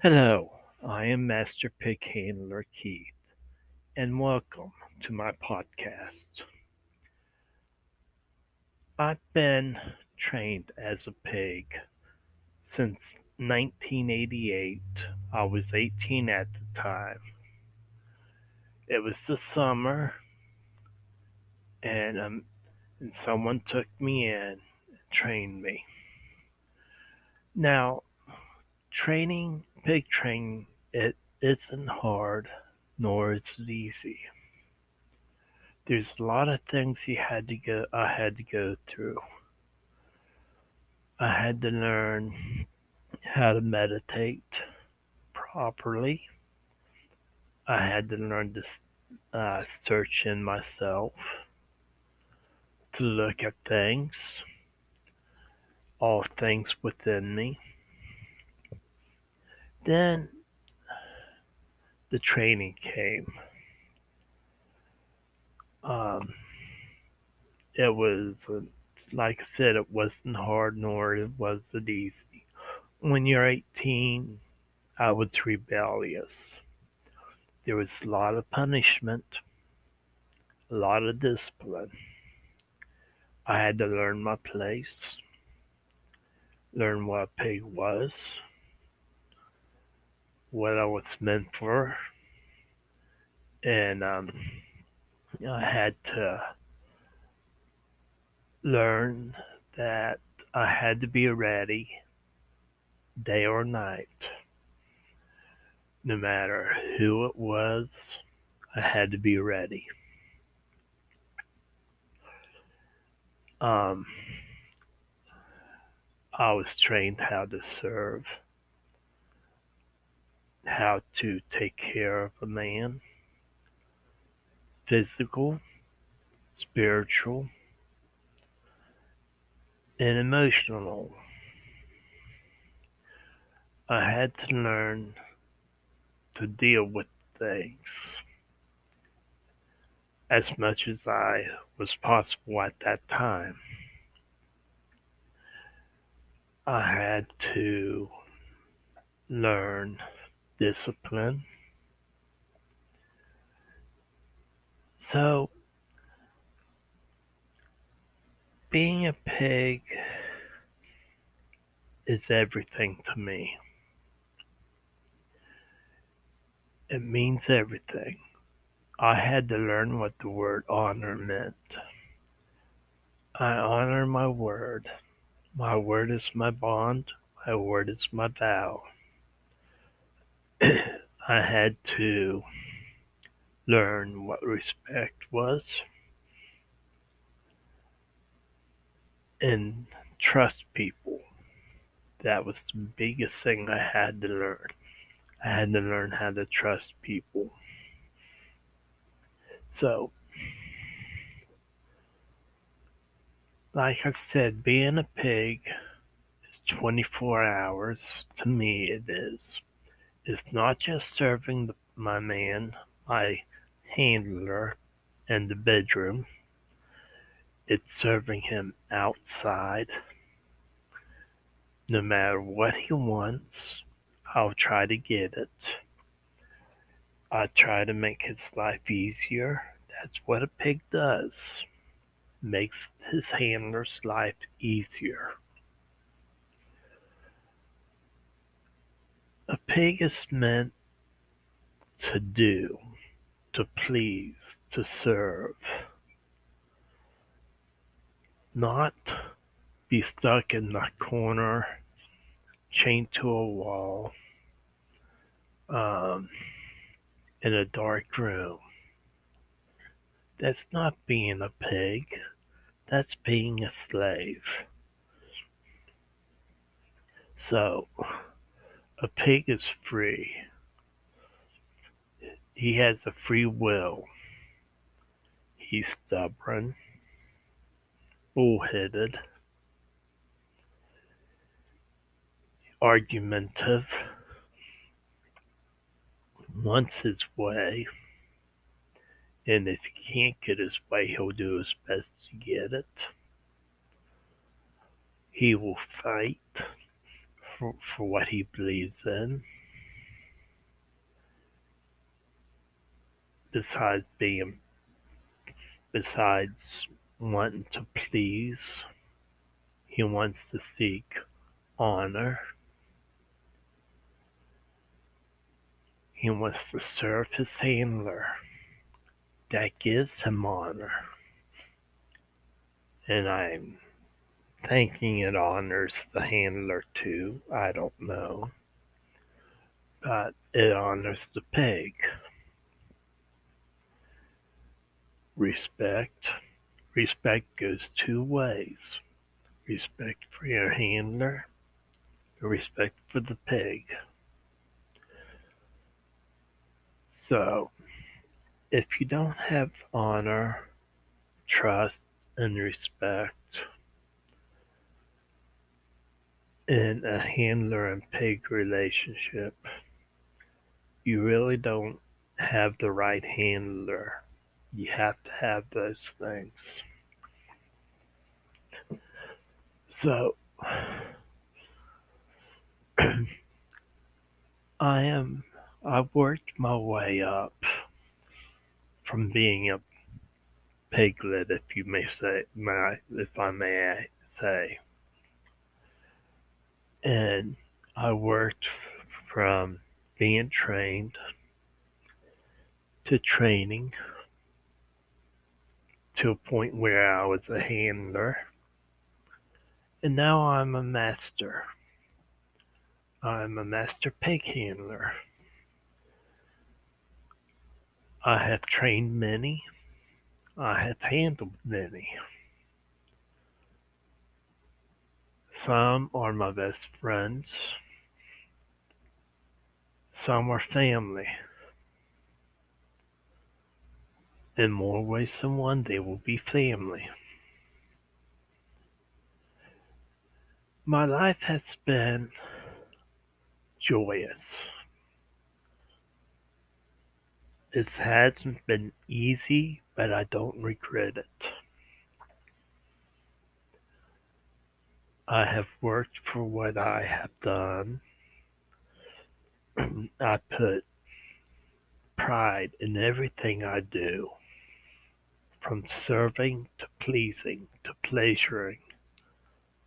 Hello, I am Master Pig Handler Keith, and welcome to my podcast. I've been trained as a pig since 1988. I was 18 at the time. It was the summer, and um, and someone took me in and trained me. Now, training pig training it isn't hard nor is it easy. There's a lot of things you had to go I had to go through. I had to learn how to meditate properly. I had to learn to uh, search in myself to look at things, all things within me. Then the training came. Um, it was, like I said, it wasn't hard nor it was it easy. When you're 18, I was rebellious. There was a lot of punishment, a lot of discipline. I had to learn my place, learn what a pig was what I was meant for, and um, I had to learn that I had to be ready day or night. No matter who it was, I had to be ready. Um, I was trained how to serve how to take care of a man physical, spiritual, and emotional. I had to learn to deal with things as much as I was possible at that time. I had to learn discipline. So, being a pig is everything to me. It means everything. I had to learn what the word honor meant. I honor my word. My word is my bond. My word is my vow. I had to learn what respect was and trust people. That was the biggest thing I had to learn. I had to learn how to trust people. So, like I said, being a pig is 24 hours. To me, it is It's not just serving the, my man, my handler, in the bedroom. It's serving him outside. No matter what he wants, I'll try to get it. I try to make his life easier. That's what a pig does. Makes his handler's life easier. A pig is meant to do, to please, to serve, not be stuck in the corner, chained to a wall, um, in a dark room. That's not being a pig. That's being a slave. So, a pig is free. He has a free will. He's stubborn, bullheaded, argumentative, wants his way, And if he can't get his way, he'll do his best to get it. He will fight for, for what he believes in. Besides being, besides wanting to please, he wants to seek honor. He wants to serve his handler. That gives him honor. And I'm thinking it honors the handler too. I don't know. But it honors the pig. Respect. Respect goes two ways respect for your handler, respect for the pig. So, if you don't have honor, trust, and respect in a handler and pig relationship, you really don't have the right handler. You have to have those things. So, I am I worked my way up from being a piglet, if you may say, if I may say, and I worked from being trained to training to a point where I was a handler, and now I'm a master. I'm a master pig handler. I have trained many. I have handled many. Some are my best friends. Some are family. In more ways than one, they will be family. My life has been joyous. It hasn't been easy, but I don't regret it. I have worked for what I have done. I put pride in everything I do, from serving to pleasing to pleasuring.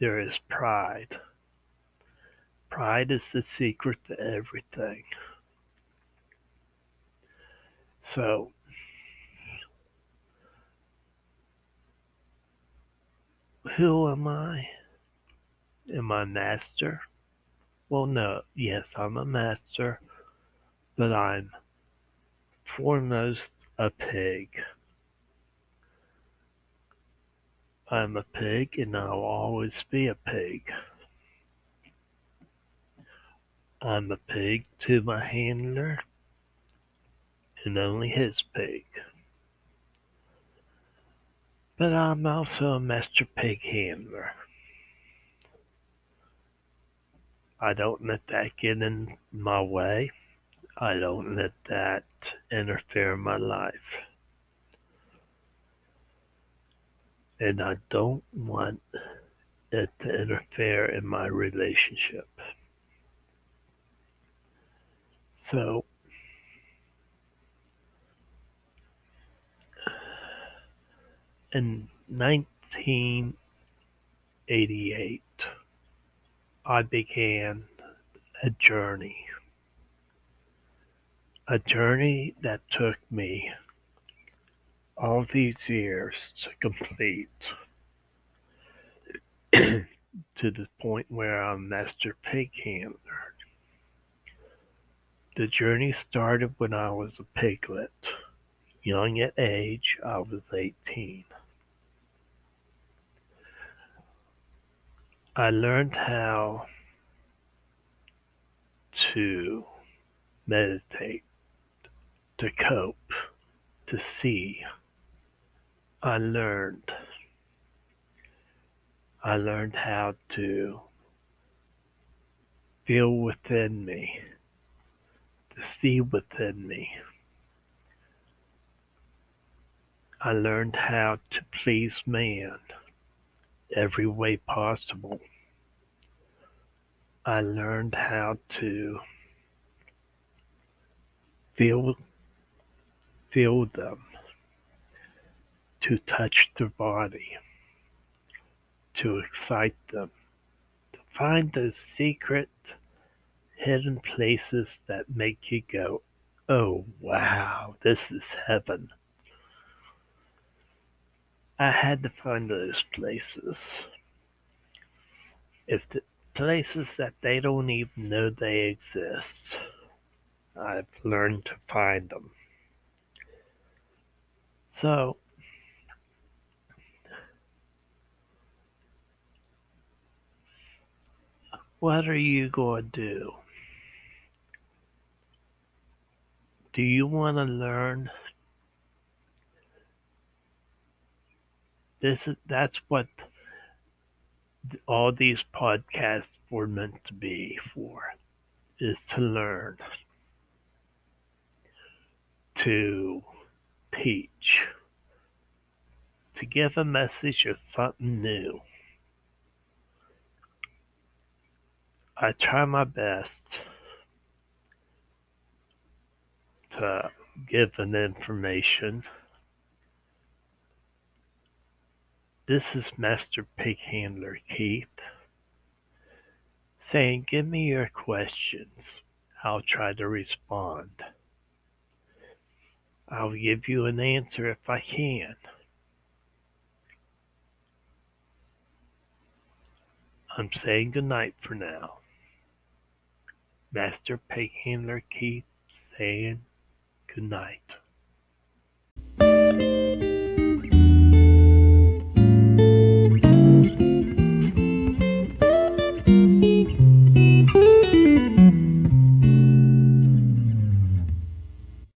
There is pride. Pride is the secret to everything. So who am I? Am I master? Well, no. Yes, I'm a master, but I'm foremost a pig. I'm a pig and I'll always be a pig. I'm a pig to my handler and only his pig. But I'm also a master pig handler. I don't let that get in my way. I don't let that interfere in my life. And I don't want it to interfere in my relationship. So In nineteen eighty-eight, I began a journey. A journey that took me all these years to complete to the point where I'm master pig handler. The journey started when I was a piglet. Young at age, I was 18. I learned how to meditate, to cope, to see. I learned. I learned how to feel within me, to see within me. I learned how to please man every way possible. I learned how to feel feel them, to touch their body, to excite them, to find those secret hidden places that make you go, oh wow, this is heaven. I had to find those places. If the places that they don't even know they exist, I've learned to find them. So, what are you going to do? Do you want to learn? This is that's what all these podcasts were meant to be for is to learn to teach to give a message of something new I try my best to give an information. This is Master Pig Handler Keith saying, Give me your questions. I'll try to respond. I'll give you an answer if I can. I'm saying goodnight for now. Master Pig Handler Keith saying good night.